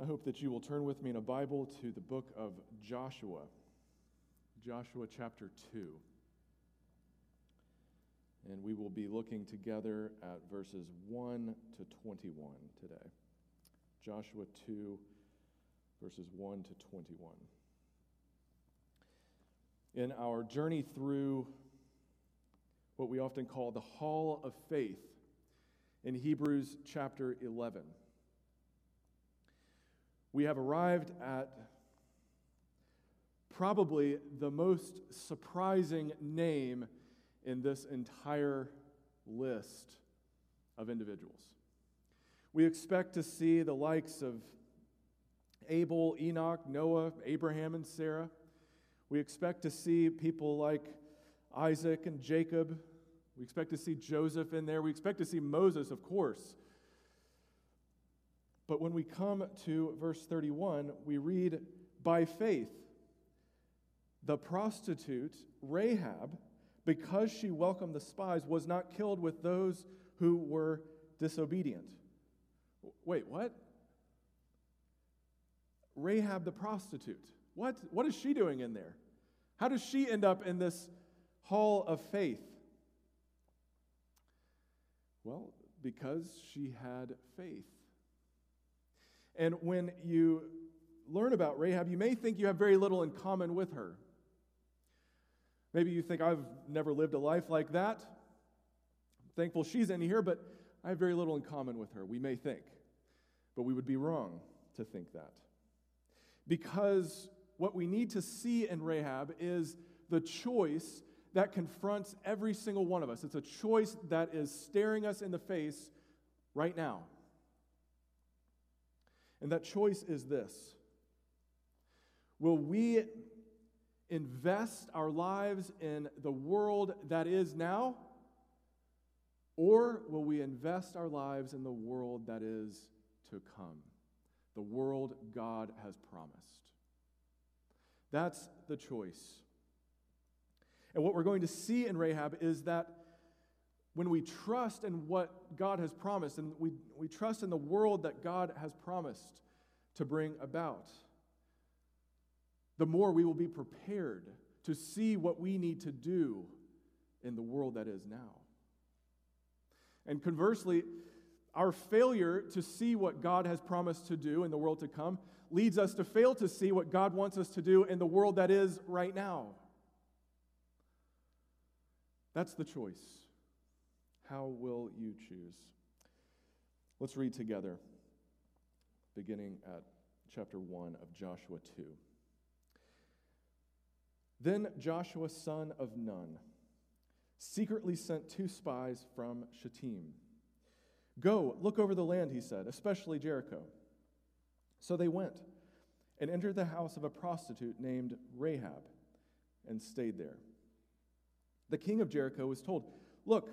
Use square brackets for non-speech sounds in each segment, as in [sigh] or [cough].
I hope that you will turn with me in a Bible to the book of Joshua, Joshua chapter 2. And we will be looking together at verses 1 to 21 today. Joshua 2, verses 1 to 21. In our journey through what we often call the Hall of Faith in Hebrews chapter 11 we have arrived at probably the most surprising name in this entire list of individuals. We expect to see the likes of Abel, Enoch, Noah, Abraham, and Sarah. We expect to see people like Isaac and Jacob. We expect to see Joseph in there. We expect to see Moses, of course. But when we come to verse 31, we read, By faith, the prostitute Rahab, because she welcomed the spies, was not killed with those who were disobedient. Wait, what? Rahab the prostitute. What? What is she doing in there? How does she end up in this hall of faith? Well, because she had faith. And when you learn about Rahab, you may think you have very little in common with her. Maybe you think, I've never lived a life like that. I'm thankful she's in here, but I have very little in common with her. We may think, but we would be wrong to think that. Because what we need to see in Rahab is the choice that confronts every single one of us. It's a choice that is staring us in the face right now. And that choice is this Will we invest our lives in the world that is now? Or will we invest our lives in the world that is to come? The world God has promised. That's the choice. And what we're going to see in Rahab is that when we trust in what God has promised and we, we trust in the world that God has promised to bring about, the more we will be prepared to see what we need to do in the world that is now. And conversely, our failure to see what God has promised to do in the world to come leads us to fail to see what God wants us to do in the world that is right now. That's the choice. How will you choose? Let's read together, beginning at chapter 1 of Joshua 2. Then Joshua, son of Nun, secretly sent two spies from Shittim. Go, look over the land, he said, especially Jericho. So they went and entered the house of a prostitute named Rahab and stayed there. The king of Jericho was told, Look,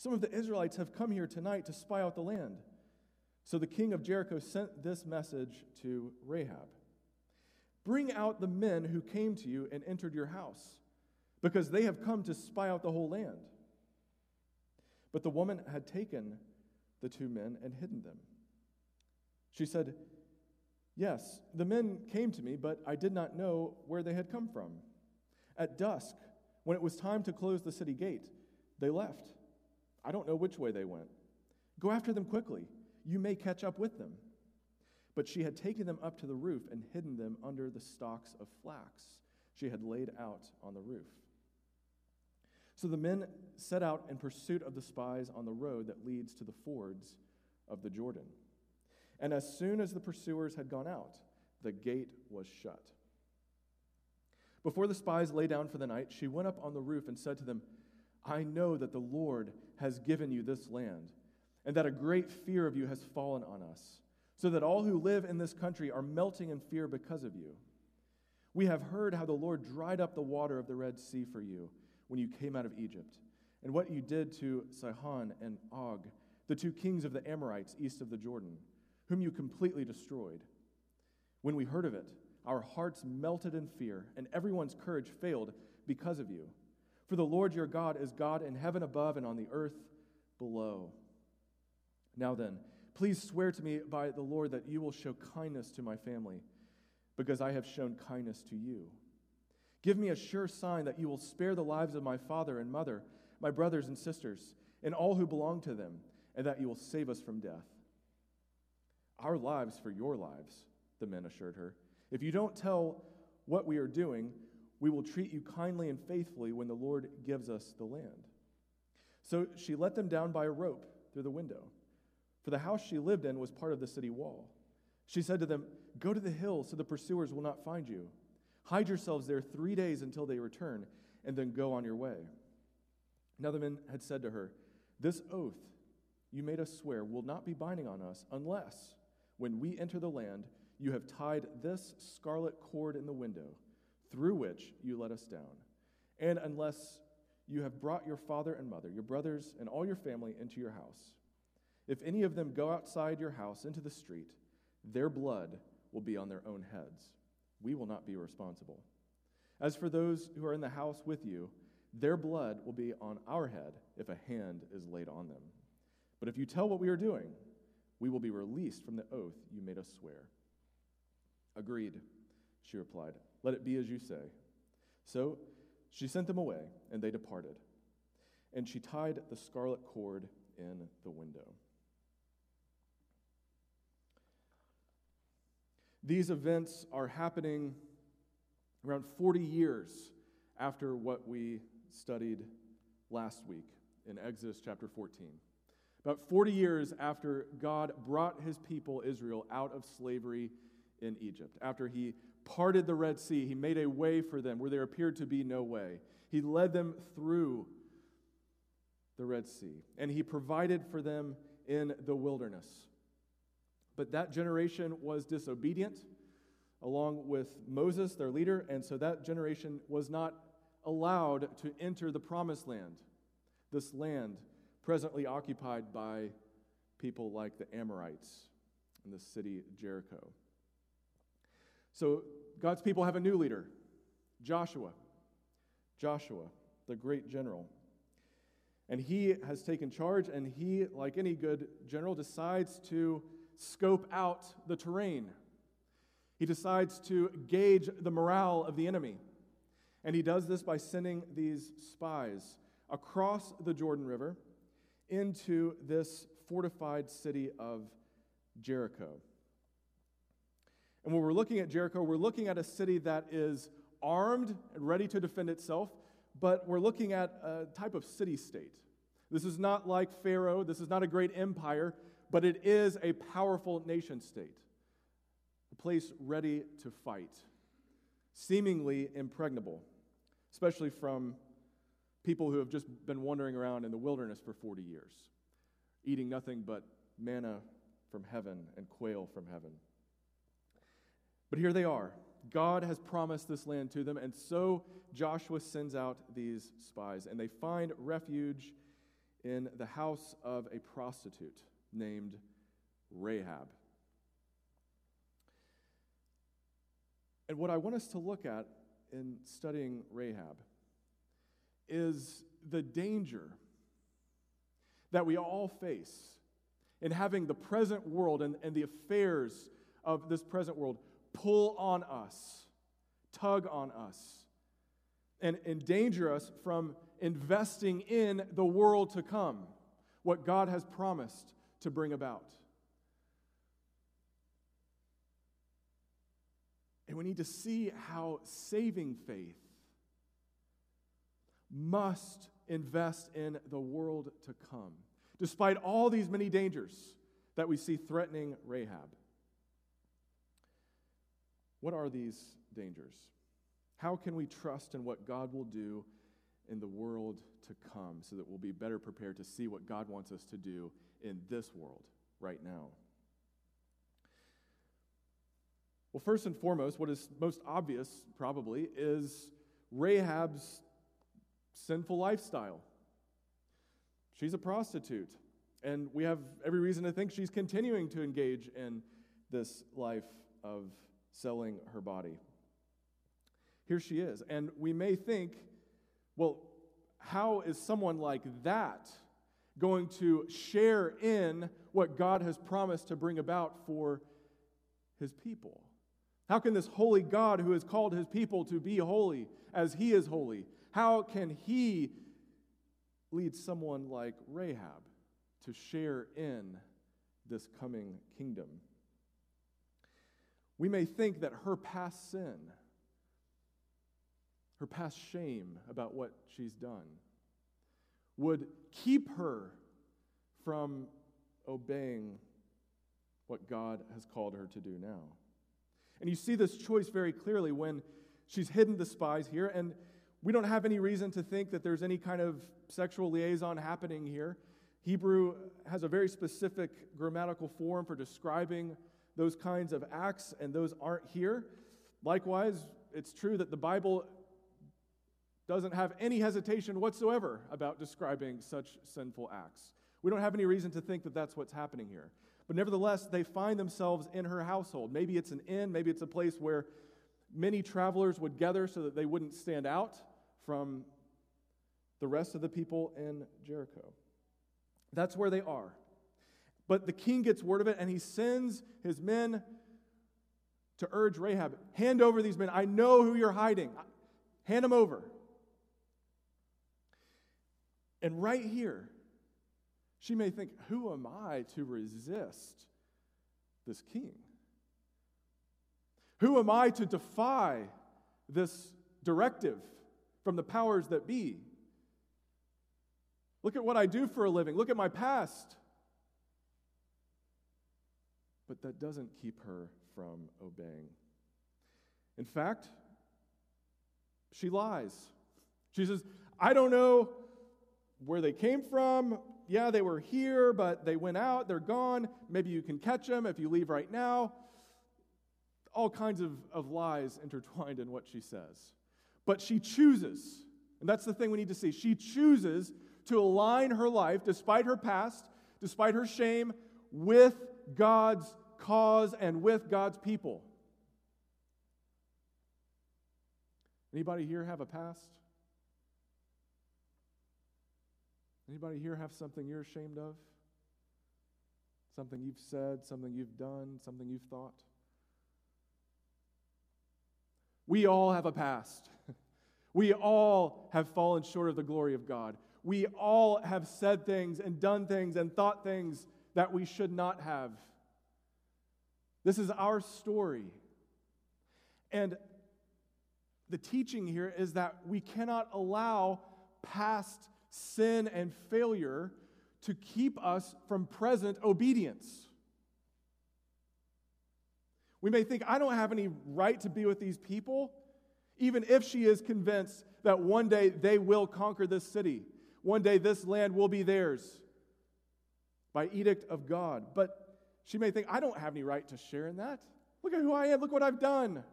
some of the Israelites have come here tonight to spy out the land. So the king of Jericho sent this message to Rahab Bring out the men who came to you and entered your house, because they have come to spy out the whole land. But the woman had taken the two men and hidden them. She said, Yes, the men came to me, but I did not know where they had come from. At dusk, when it was time to close the city gate, they left. I don't know which way they went. Go after them quickly. You may catch up with them. But she had taken them up to the roof and hidden them under the stalks of flax she had laid out on the roof. So the men set out in pursuit of the spies on the road that leads to the fords of the Jordan. And as soon as the pursuers had gone out, the gate was shut. Before the spies lay down for the night, she went up on the roof and said to them, I know that the Lord has given you this land, and that a great fear of you has fallen on us, so that all who live in this country are melting in fear because of you. We have heard how the Lord dried up the water of the Red Sea for you when you came out of Egypt, and what you did to Sihon and Og, the two kings of the Amorites east of the Jordan, whom you completely destroyed. When we heard of it, our hearts melted in fear, and everyone's courage failed because of you. For the Lord your God is God in heaven above and on the earth below. Now then, Please swear to me by the Lord that you will show kindness to my family, because I have shown kindness to you. Give me a sure sign that you will spare the lives of my father and mother, my brothers and sisters, and all who belong to them, and that you will save us from death. Our lives for your lives, the men assured her. If you don't tell what we are doing, we will treat you kindly and faithfully when the Lord gives us the land. So she let them down by a rope through the window, for the house she lived in was part of the city wall. She said to them, Go to the hill so the pursuers will not find you. Hide yourselves there three days until they return, and then go on your way. Now the men had said to her, This oath you made us swear will not be binding on us unless, when we enter the land, you have tied this scarlet cord in the window through which you let us down, and unless you have brought your father and mother, your brothers, and all your family into your house. If any of them go outside your house into the street, their blood will be on their own heads. We will not be responsible. As for those who are in the house with you, their blood will be on our head if a hand is laid on them. But if you tell what we are doing, we will be released from the oath you made us swear. Agreed, she replied. Let it be as you say. So she sent them away, and they departed. And she tied the scarlet cord in the window. These events are happening around 40 years after what we studied last week in Exodus chapter 14. About 40 years after God brought his people, Israel, out of slavery in Egypt, after he parted the Red Sea, he made a way for them where there appeared to be no way. He led them through the Red Sea, and he provided for them in the wilderness. But that generation was disobedient, along with Moses, their leader, and so that generation was not allowed to enter the promised land, this land presently occupied by people like the Amorites in the city Jericho. So God's people have a new leader, Joshua. Joshua, the great general. And he has taken charge, and he, like any good general, decides to scope out the terrain. He decides to gauge the morale of the enemy. And he does this by sending these spies across the Jordan River into this fortified city of Jericho. And when we're looking at Jericho, we're looking at a city that is armed and ready to defend itself, but we're looking at a type of city state. This is not like Pharaoh, this is not a great empire, but it is a powerful nation state, a place ready to fight, seemingly impregnable, especially from people who have just been wandering around in the wilderness for 40 years, eating nothing but manna from heaven and quail from heaven. But here they are. God has promised this land to them, and so Joshua sends out these spies, and they find refuge in the house of a prostitute named Rahab. And what I want us to look at in studying Rahab is the danger that we all face in having the present world and, and the affairs of this present world pull on us, tug on us, and endanger us from investing in the world to come, what God has promised to bring about. And we need to see how saving faith must invest in the world to come, despite all these many dangers that we see threatening Rahab. What are these dangers? How can we trust in what God will do in the world to come so that we'll be better prepared to see what God wants us to do in this world right now? Well, first and foremost, what is most obvious, probably, is Rahab's sinful lifestyle. She's a prostitute, and we have every reason to think she's continuing to engage in this life of selling her body. Here she is. And we may think, well, how is someone like that going to share in what God has promised to bring about for his people? How can this holy God who has called his people to be holy as he is holy, how can he lead someone like Rahab to share in this coming kingdom? We may think that her past sin, her past shame about what she's done, would keep her from obeying what God has called her to do now. And you see this choice very clearly when she's hidden the spies here, and we don't have any reason to think that there's any kind of sexual liaison happening here. Hebrew has a very specific grammatical form for describing those kinds of acts, and those aren't here. Likewise, it's true that the Bible doesn't have any hesitation whatsoever about describing such sinful acts. We don't have any reason to think that that's what's happening here. But nevertheless, they find themselves in her household. Maybe it's an inn, maybe it's a place where many travelers would gather so that they wouldn't stand out from the rest of the people in Jericho. That's where they are. But the king gets word of it and he sends his men to urge Rahab hand over these men. I know who you're hiding. Hand them over. And right here, she may think, Who am I to resist this king? Who am I to defy this directive from the powers that be? Look at what I do for a living. Look at my past. But that doesn't keep her from obeying. In fact, she lies. She says, I don't know where they came from. Yeah, they were here, but they went out. They're gone. Maybe you can catch them if you leave right now all kinds of, of lies intertwined in what she says. But she chooses, and that's the thing we need to see. She chooses to align her life, despite her past, despite her shame, with God's cause and with God's people. Anybody here have a past? Anybody here have something you're ashamed of? Something you've said, something you've done, something you've thought? We all have a past. [laughs] We all have fallen short of the glory of God. We all have said things and done things and thought things that we should not have. This is our story. And the teaching here is that we cannot allow past sin and failure to keep us from present obedience. We may think, I don't have any right to be with these people, even if she is convinced that one day they will conquer this city. One day this land will be theirs by edict of God. But she may think, I don't have any right to share in that. Look at who I am. Look what I've done.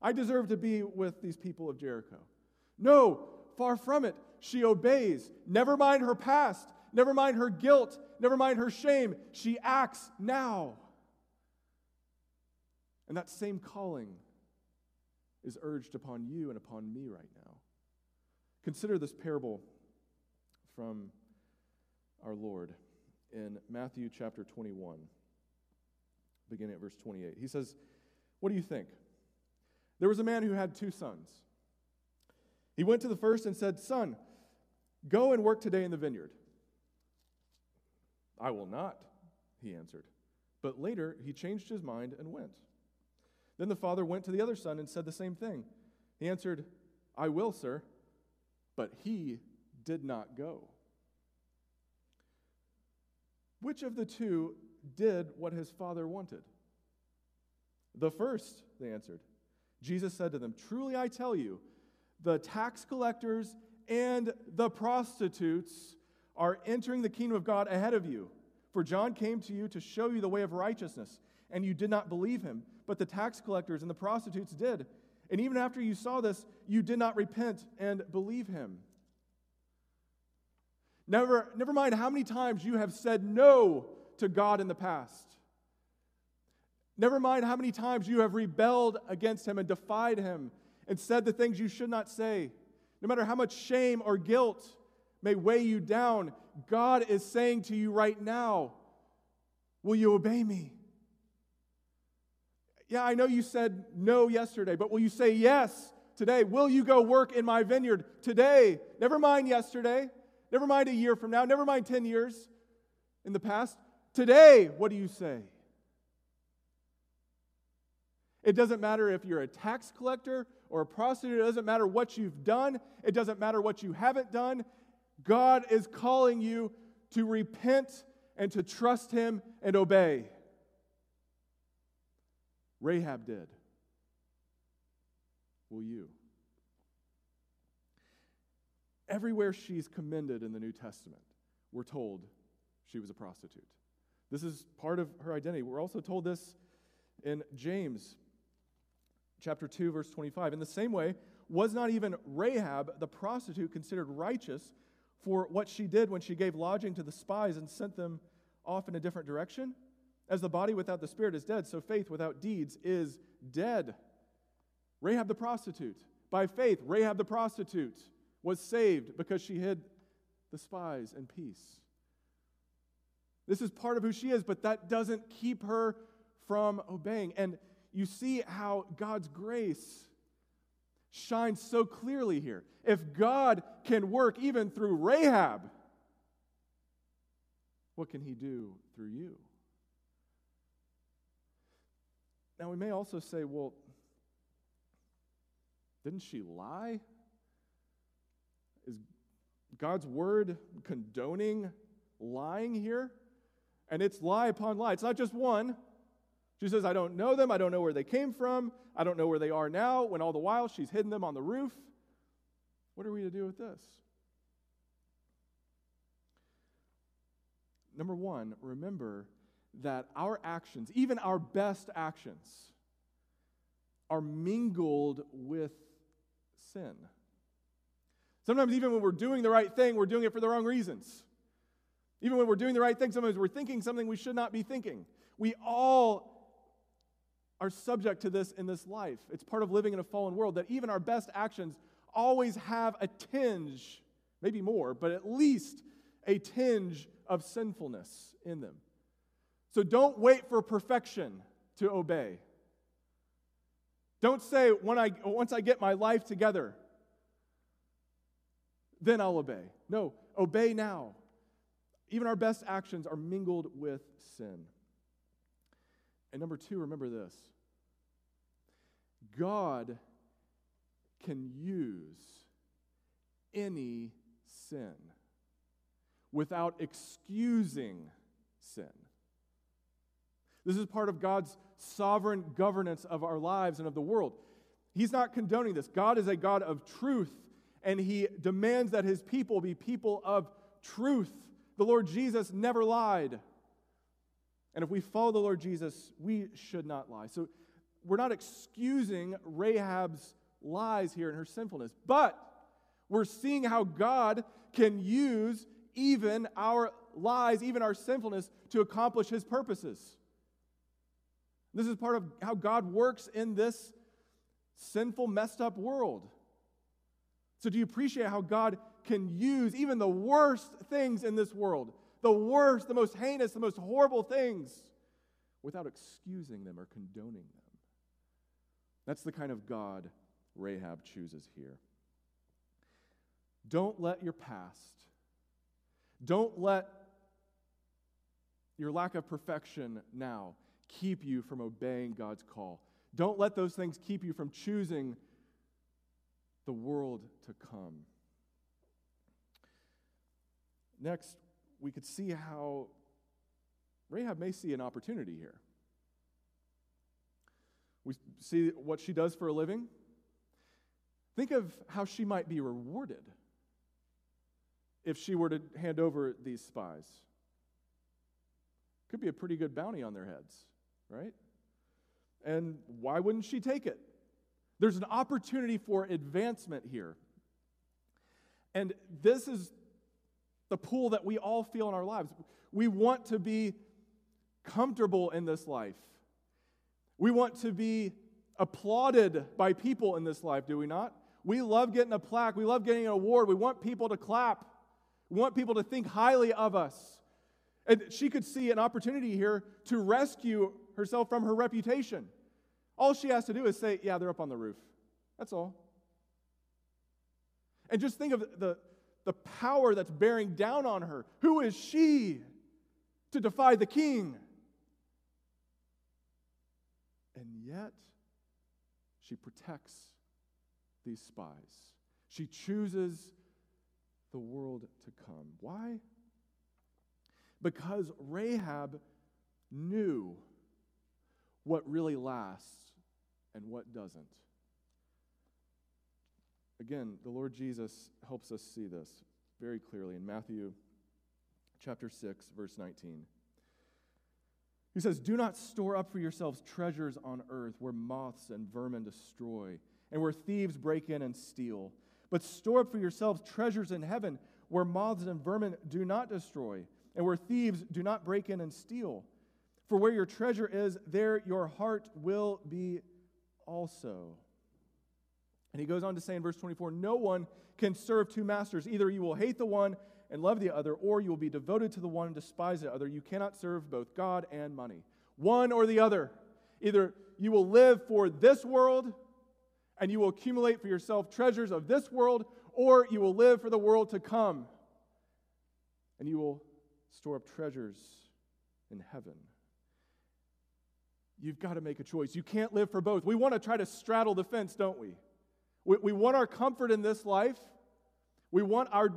I deserve to be with these people of Jericho. No, far from it. She obeys. Never mind her past. Never mind her guilt. Never mind her shame. She acts now. And that same calling is urged upon you and upon me right now. Consider this parable from our Lord in Matthew chapter 21, beginning at verse 28. He says, What do you think? There was a man who had two sons. He went to the first and said, Son, go and work today in the vineyard. I will not, he answered. But later he changed his mind and went. Then the father went to the other son and said the same thing. He answered, I will, sir. But he did not go. Which of the two did what his father wanted? The first, they answered. Jesus said to them, Truly I tell you, the tax collectors and the prostitutes are entering the kingdom of God ahead of you. For John came to you to show you the way of righteousness, and you did not believe him but the tax collectors and the prostitutes did. And even after you saw this, you did not repent and believe him. Never, never mind how many times you have said no to God in the past. Never mind how many times you have rebelled against him and defied him and said the things you should not say. No matter how much shame or guilt may weigh you down, God is saying to you right now, Will you obey me? Yeah, I know you said no yesterday, but will you say yes today? Will you go work in my vineyard today? Never mind yesterday. Never mind a year from now. Never mind 10 years in the past. Today, what do you say? It doesn't matter if you're a tax collector or a prostitute. It doesn't matter what you've done. It doesn't matter what you haven't done. God is calling you to repent and to trust Him and obey. Rahab did. Will you? Everywhere she's commended in the New Testament, we're told she was a prostitute. This is part of her identity. We're also told this in James chapter 2 verse 25. In the same way, was not even Rahab the prostitute considered righteous for what she did when she gave lodging to the spies and sent them off in a different direction? As the body without the spirit is dead, so faith without deeds is dead. Rahab the prostitute, by faith, Rahab the prostitute was saved because she hid the spies in peace. This is part of who she is, but that doesn't keep her from obeying. And you see how God's grace shines so clearly here. If God can work even through Rahab, what can he do through you? Now, we may also say, well, didn't she lie? God's word condoning lying here? And it's lie upon lie. It's not just one, she says, I don't know them. I don't know where they came from. I don't know where they are now, when all the while she's hidden them on the roof. What are we to do with this? Number one, remember that our actions, even our best actions, are mingled with sin. Sometimes, even when we're doing the right thing, we're doing it for the wrong reasons. Even when we're doing the right thing, sometimes we're thinking something we should not be thinking. We all are subject to this in this life. It's part of living in a fallen world that even our best actions always have a tinge, maybe more, but at least a tinge of sinfulness in them. So don't wait for perfection to obey. Don't say, when I, once I get my life together, then I'll obey. No, obey now. Even our best actions are mingled with sin. And number two, remember this God can use any sin without excusing sin. This is part of God's sovereign governance of our lives and of the world. He's not condoning this. God is a God of truth, and He demands that His people be people of truth. The Lord Jesus never lied. And if we follow the Lord Jesus, we should not lie. So we're not excusing Rahab's lies here and her sinfulness, but we're seeing how God can use even our lies, even our sinfulness, to accomplish his purposes. This is part of how God works in this sinful, messed up world. So, do you appreciate how God can use even the worst things in this world the worst, the most heinous, the most horrible things without excusing them or condoning them. That's the kind of God Rahab chooses here. Don't let your past, don't let your lack of perfection now keep you from obeying God's call. Don't let those things keep you from choosing the world to come. Next, we could see how Rahab may see an opportunity here. We see what she does for a living. Think of how she might be rewarded if she were to hand over these spies. Could be a pretty good bounty on their heads, right? And why wouldn't she take it? There's an opportunity for advancement here. And this is the pull that we all feel in our lives. We want to be comfortable in this life. We want to be applauded by people in this life, do we not? We love getting a plaque. We love getting an award. We want people to clap. We want people to think highly of us. And she could see an opportunity here to rescue herself from her reputation. All she has to do is say, Yeah, they're up on the roof. That's all. And just think of the, the power that's bearing down on her. Who is she to defy the king? And yet, she protects these spies. She chooses the world to come. Why? Because Rahab knew what really lasts and what doesn't. Again, the Lord Jesus helps us see this very clearly in Matthew chapter 6 verse 19. He says, "Do not store up for yourselves treasures on earth where moths and vermin destroy and where thieves break in and steal, but store up for yourselves treasures in heaven where moths and vermin do not destroy and where thieves do not break in and steal." For where your treasure is, there your heart will be also. And he goes on to say in verse 24 No one can serve two masters. Either you will hate the one and love the other, or you will be devoted to the one and despise the other. You cannot serve both God and money. One or the other. Either you will live for this world and you will accumulate for yourself treasures of this world, or you will live for the world to come and you will store up treasures in heaven. You've got to make a choice. You can't live for both. We want to try to straddle the fence, don't we? We, we want our comfort in this life. We want our,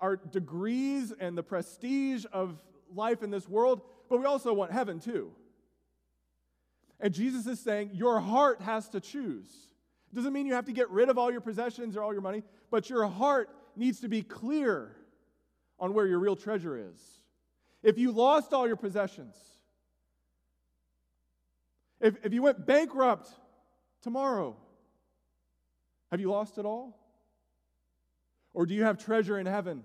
our degrees and the prestige of life in this world, but we also want heaven too. And Jesus is saying your heart has to choose. Doesn't mean you have to get rid of all your possessions or all your money, but your heart needs to be clear on where your real treasure is. If you lost all your possessions, if, if you went bankrupt tomorrow, have you lost it all? Or do you have treasure in heaven?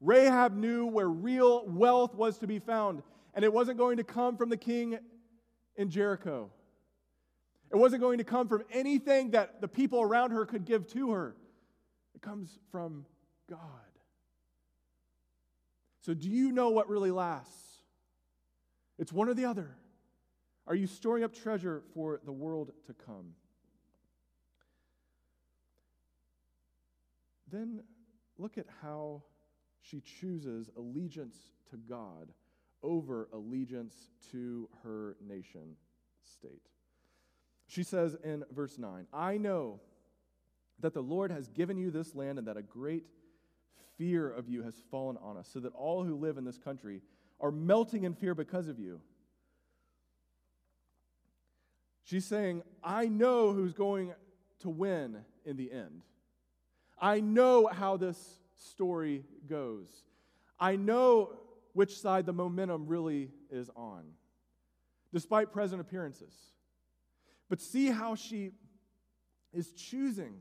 Rahab knew where real wealth was to be found, and it wasn't going to come from the king in Jericho. It wasn't going to come from anything that the people around her could give to her. It comes from God. So, do you know what really lasts? It's one or the other. Are you storing up treasure for the world to come? Then look at how she chooses allegiance to God over allegiance to her nation state. She says in verse 9, I know that the Lord has given you this land and that a great fear of you has fallen on us, so that all who live in this country are melting in fear because of you. She's saying, I know who's going to win in the end. I know how this story goes. I know which side the momentum really is on, despite present appearances. But see how she is choosing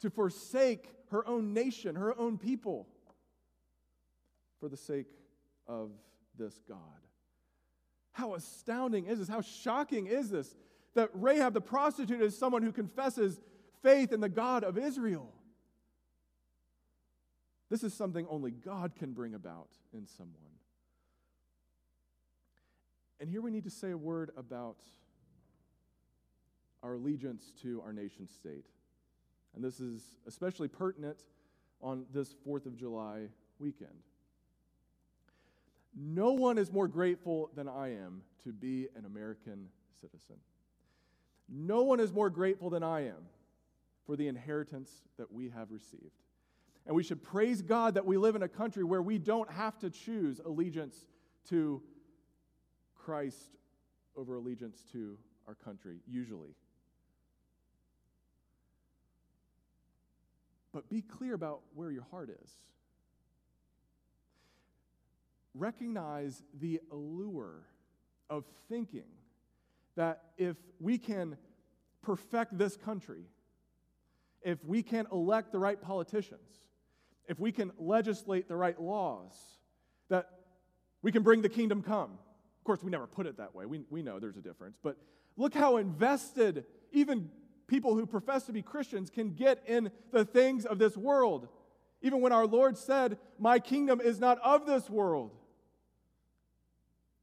to forsake her own nation, her own people, for the sake of this God. How astounding is this? How shocking is this? That Rahab the prostitute is someone who confesses faith in the God of Israel. This is something only God can bring about in someone. And here we need to say a word about our allegiance to our nation state. And this is especially pertinent on this 4th of July weekend. No one is more grateful than I am to be an American citizen. No one is more grateful than I am for the inheritance that we have received. And we should praise God that we live in a country where we don't have to choose allegiance to Christ over allegiance to our country, usually. But be clear about where your heart is. Recognize the allure of thinking that if we can perfect this country, if we can elect the right politicians, if we can legislate the right laws, that we can bring the kingdom come. Of course, we never put it that way. We, we know there's a difference. But look how invested even people who profess to be Christians can get in the things of this world. Even when our Lord said, My kingdom is not of this world.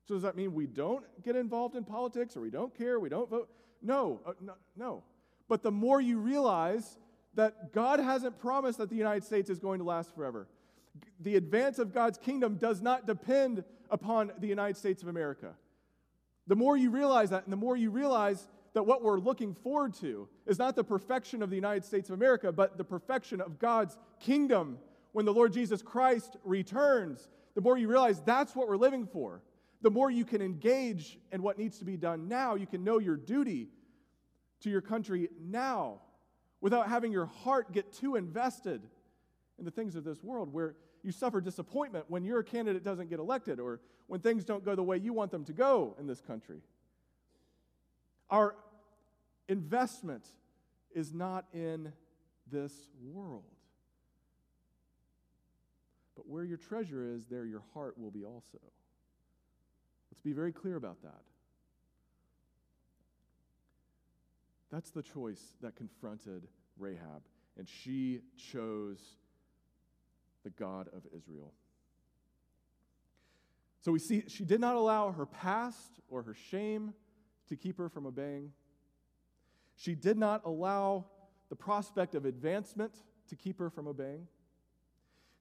So, does that mean we don't get involved in politics or we don't care, we don't vote? No, uh, no, no. But the more you realize that God hasn't promised that the United States is going to last forever, the advance of God's kingdom does not depend upon the United States of America. The more you realize that, and the more you realize that what we're looking forward to is not the perfection of the United States of America, but the perfection of God's kingdom when the Lord Jesus Christ returns, the more you realize that's what we're living for. The more you can engage in what needs to be done now, you can know your duty to your country now without having your heart get too invested in the things of this world where you suffer disappointment when your candidate doesn't get elected or when things don't go the way you want them to go in this country. Our investment is not in this world. But where your treasure is, there your heart will be also. Let's be very clear about that. That's the choice that confronted Rahab, and she chose the God of Israel. So we see she did not allow her past or her shame to keep her from obeying. She did not allow the prospect of advancement to keep her from obeying.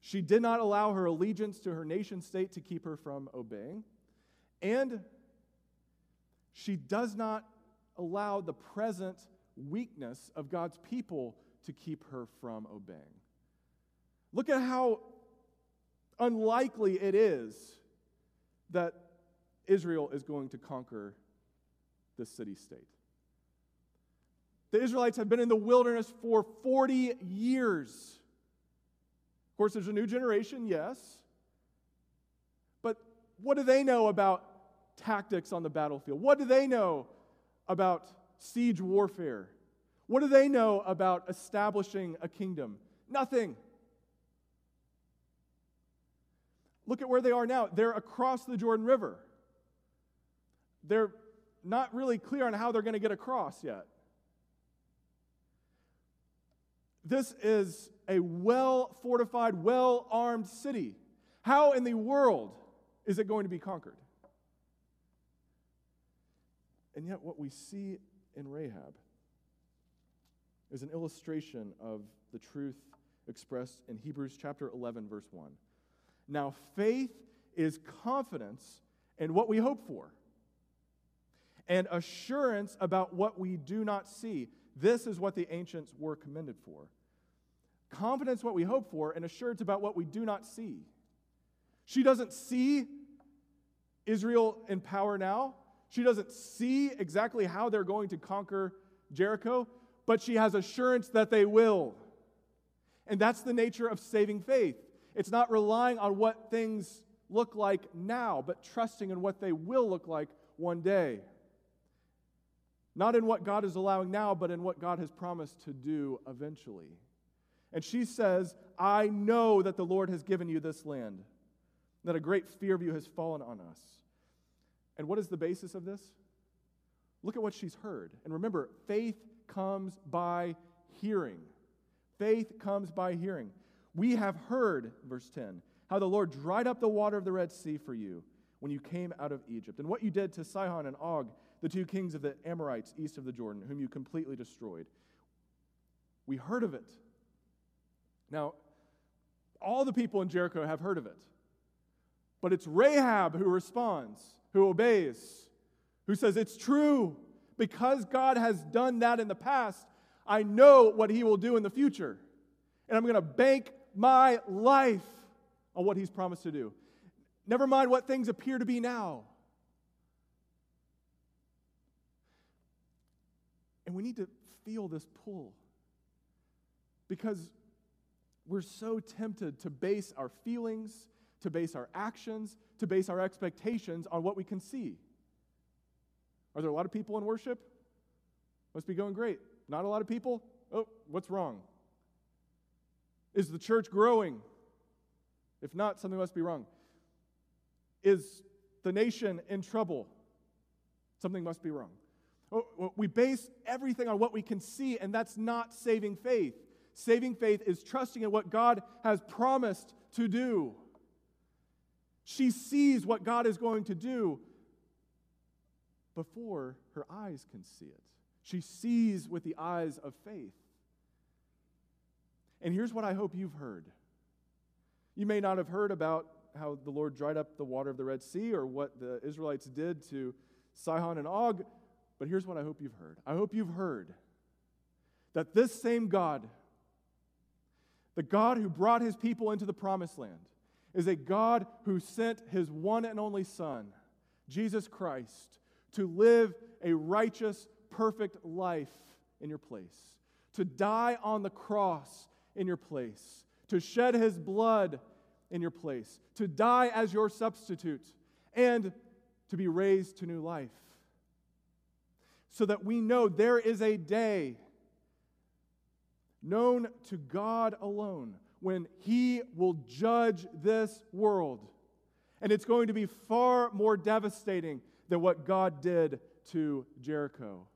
She did not allow her allegiance to her nation state to keep her from obeying. And she does not allow the present weakness of God's people to keep her from obeying. Look at how unlikely it is that Israel is going to conquer this city state. The Israelites have been in the wilderness for 40 years. Of course, there's a new generation, yes. But what do they know about tactics on the battlefield? What do they know about siege warfare? What do they know about establishing a kingdom? Nothing. Look at where they are now. They're across the Jordan River. They're not really clear on how they're going to get across yet. This is a well fortified, well armed city. How in the world is it going to be conquered? And yet, what we see in Rahab is an illustration of the truth expressed in Hebrews chapter 11, verse 1. Now, faith is confidence in what we hope for and assurance about what we do not see. This is what the ancients were commended for. Confidence what we hope for and assurance about what we do not see. She doesn't see Israel in power now. She doesn't see exactly how they're going to conquer Jericho, but she has assurance that they will. And that's the nature of saving faith. It's not relying on what things look like now, but trusting in what they will look like one day. Not in what God is allowing now, but in what God has promised to do eventually. And she says, I know that the Lord has given you this land, that a great fear of you has fallen on us. And what is the basis of this? Look at what she's heard. And remember, faith comes by hearing. Faith comes by hearing. We have heard, verse 10, how the Lord dried up the water of the Red Sea for you when you came out of Egypt, and what you did to Sihon and Og the two kings of the Amorites east of the Jordan, whom you completely destroyed. We heard of it. Now, all the people in Jericho have heard of it. But it's Rahab who responds, who obeys, who says, It's true. Because God has done that in the past, I know what He will do in the future. And I'm going to bank my life on what He's promised to do. Never mind what things appear to be now. And we need to feel this pull because we're so tempted to base our feelings, to base our actions, to base our expectations on what we can see. Are there a lot of people in worship? Must be going great. Not a lot of people? Oh, what's wrong? Is the church growing? If not, something must be wrong. Is the nation in trouble? Something must be wrong. Oh, we base everything on what we can see, and that's not saving faith. Saving faith is trusting in what God has promised to do. She sees what God is going to do before her eyes can see it. She sees with the eyes of faith. And here's what I hope you've heard. You may not have heard about how the Lord dried up the water of the Red Sea or what the Israelites did to Sihon and Og, but here's what I hope you've heard. I hope you've heard that this same God, the God who brought his people into the promised land, is a God who sent his one and only Son, Jesus Christ, to live a righteous, perfect life in your place, to die on the cross in your place, to shed his blood in your place, to die as your substitute, and to be raised to new life. So that we know there is a day known to God alone when He will judge this world. And it's going to be far more devastating than what God did to Jericho.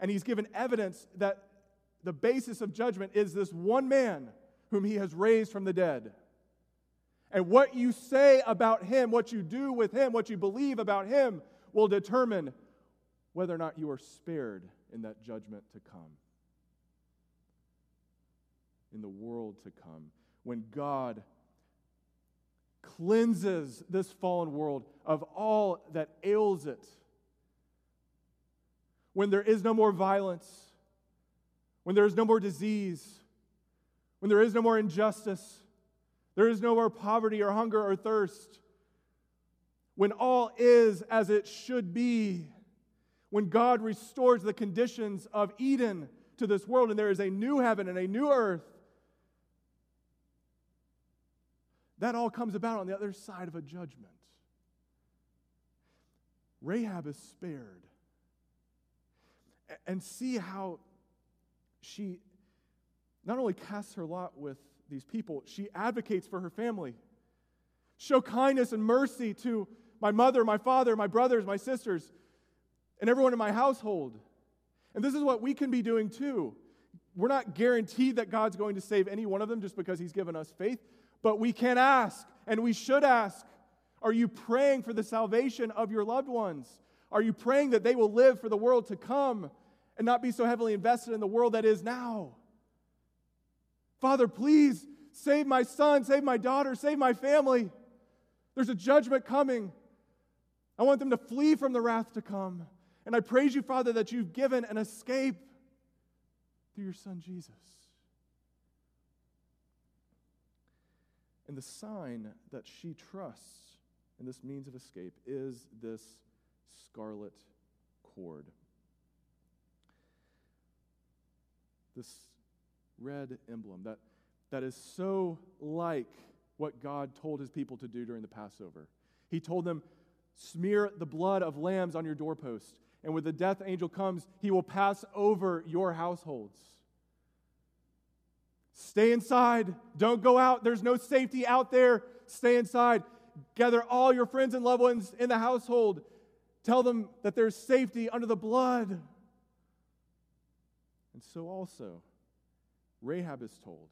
And He's given evidence that the basis of judgment is this one man whom He has raised from the dead. And what you say about him, what you do with him, what you believe about him will determine whether or not you are spared in that judgment to come. In the world to come. When God cleanses this fallen world of all that ails it. When there is no more violence, when there is no more disease, when there is no more injustice, there is no more poverty or hunger or thirst. When all is as it should be, when God restores the conditions of Eden to this world and there is a new heaven and a new earth, that all comes about on the other side of a judgment. Rahab is spared. And see how she not only casts her lot with these people. She advocates for her family. Show kindness and mercy to my mother, my father, my brothers, my sisters, and everyone in my household. And this is what we can be doing too. We're not guaranteed that God's going to save any one of them just because He's given us faith, but we can ask, and we should ask Are you praying for the salvation of your loved ones? Are you praying that they will live for the world to come and not be so heavily invested in the world that is now? Father, please save my son, save my daughter, save my family. There's a judgment coming. I want them to flee from the wrath to come. And I praise you, Father, that you've given an escape through your son Jesus. And the sign that she trusts in this means of escape is this scarlet cord. This red emblem that, that is so like what God told his people to do during the Passover. He told them, Smear the blood of lambs on your doorpost, and when the death angel comes, he will pass over your households. Stay inside. Don't go out. There's no safety out there. Stay inside. Gather all your friends and loved ones in the household. Tell them that there's safety under the blood. And so also, Rahab is told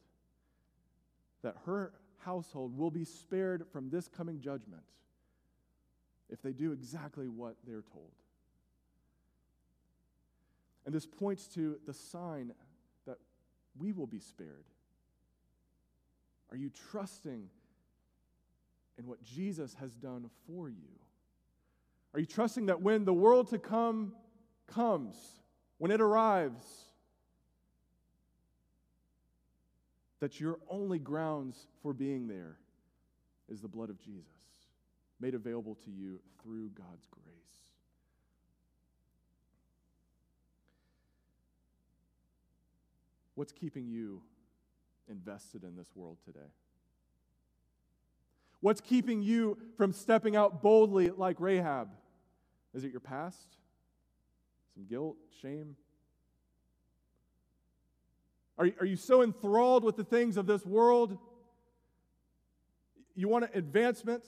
that her household will be spared from this coming judgment if they do exactly what they're told. And this points to the sign that we will be spared. Are you trusting in what Jesus has done for you? Are you trusting that when the world to come comes, when it arrives, that your only grounds for being there is the blood of Jesus, made available to you through God's grace. What's keeping you invested in this world today? What's keeping you from stepping out boldly like Rahab? Is it your past? Some guilt, shame, are, are you so enthralled with the things of this world? You want advancement?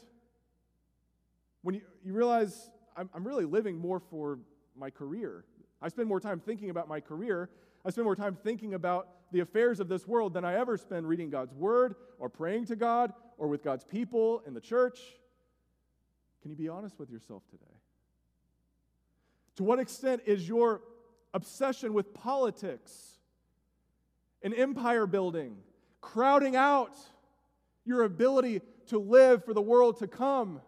When you, you realize I'm, I'm really living more for my career, I spend more time thinking about my career. I spend more time thinking about the affairs of this world than I ever spend reading God's word or praying to God or with God's people in the church. Can you be honest with yourself today? To what extent is your obsession with politics and empire building crowding out your ability to live for the world to come?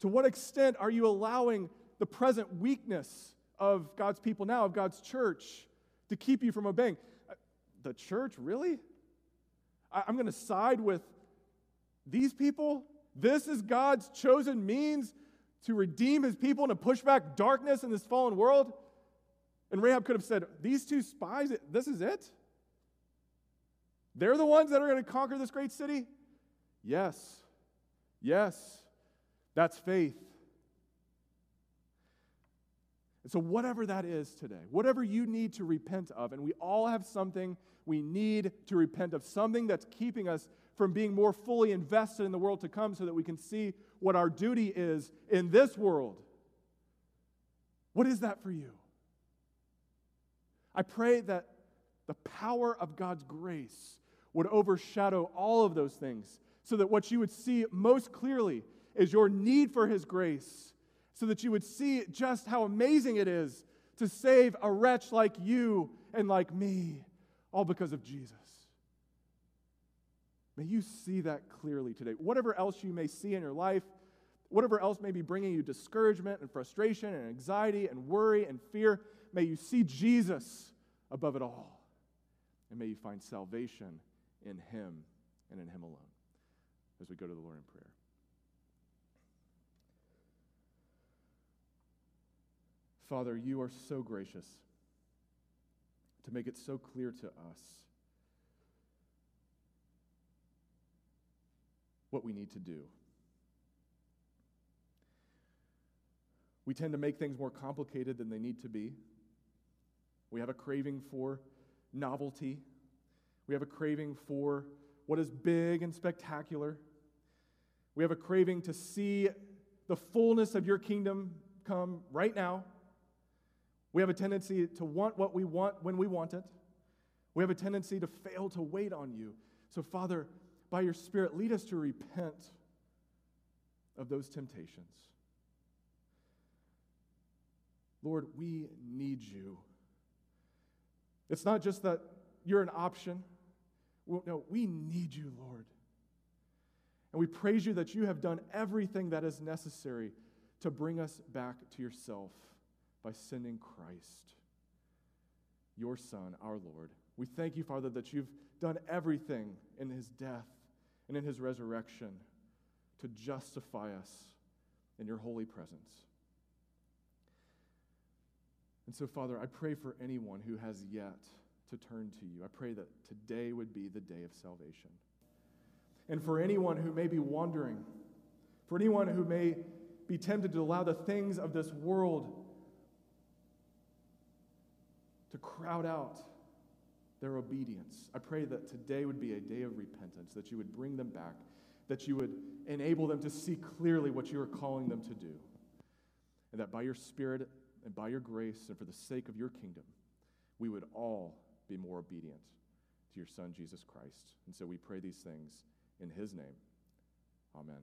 To what extent are you allowing the present weakness of God's people now, of God's church, to keep you from obeying? Uh, the church, really? I'm going to side with these people? This is God's chosen means to redeem his people and to push back darkness in this fallen world? And Rahab could have said, These two spies, this is it? They're the ones that are going to conquer this great city? Yes. Yes. That's faith. And so, whatever that is today, whatever you need to repent of, and we all have something we need to repent of, something that's keeping us from being more fully invested in the world to come so that we can see what our duty is in this world. What is that for you? I pray that the power of God's grace would overshadow all of those things so that what you would see most clearly is your need for His grace, so that you would see just how amazing it is to save a wretch like you and like me, all because of Jesus. May you see that clearly today. Whatever else you may see in your life, whatever else may be bringing you discouragement and frustration and anxiety and worry and fear, may you see Jesus above it all. And may you find salvation in Him and in Him alone as we go to the Lord in prayer. Father, you are so gracious to make it so clear to us what we need to do. We tend to make things more complicated than they need to be. We have a craving for novelty. We have a craving for what is big and spectacular. We have a craving to see the fullness of your kingdom come right now. We have a tendency to want what we want when we want it. We have a tendency to fail to wait on you. So, Father, by your Spirit, lead us to repent of those temptations. Lord, we need you. It's not just that you're an option. No, we need you, Lord. And we praise you that you have done everything that is necessary to bring us back to yourself by sending Christ, your Son, our Lord. We thank you, Father, that you've done everything in his death and in his resurrection to justify us in your holy presence. And so, Father, I pray for anyone who has yet to turn to you. I pray that today would be the day of salvation. And for anyone who may be wandering, for anyone who may be tempted to allow the things of this world to crowd out their obedience. I pray that today would be a day of repentance, that you would bring them back, that you would enable them to see clearly what you are calling them to do, and that by your Spirit and by your grace and for the sake of your kingdom, we would all be more obedient to your Son, Jesus Christ. And so we pray these things in his name. Amen.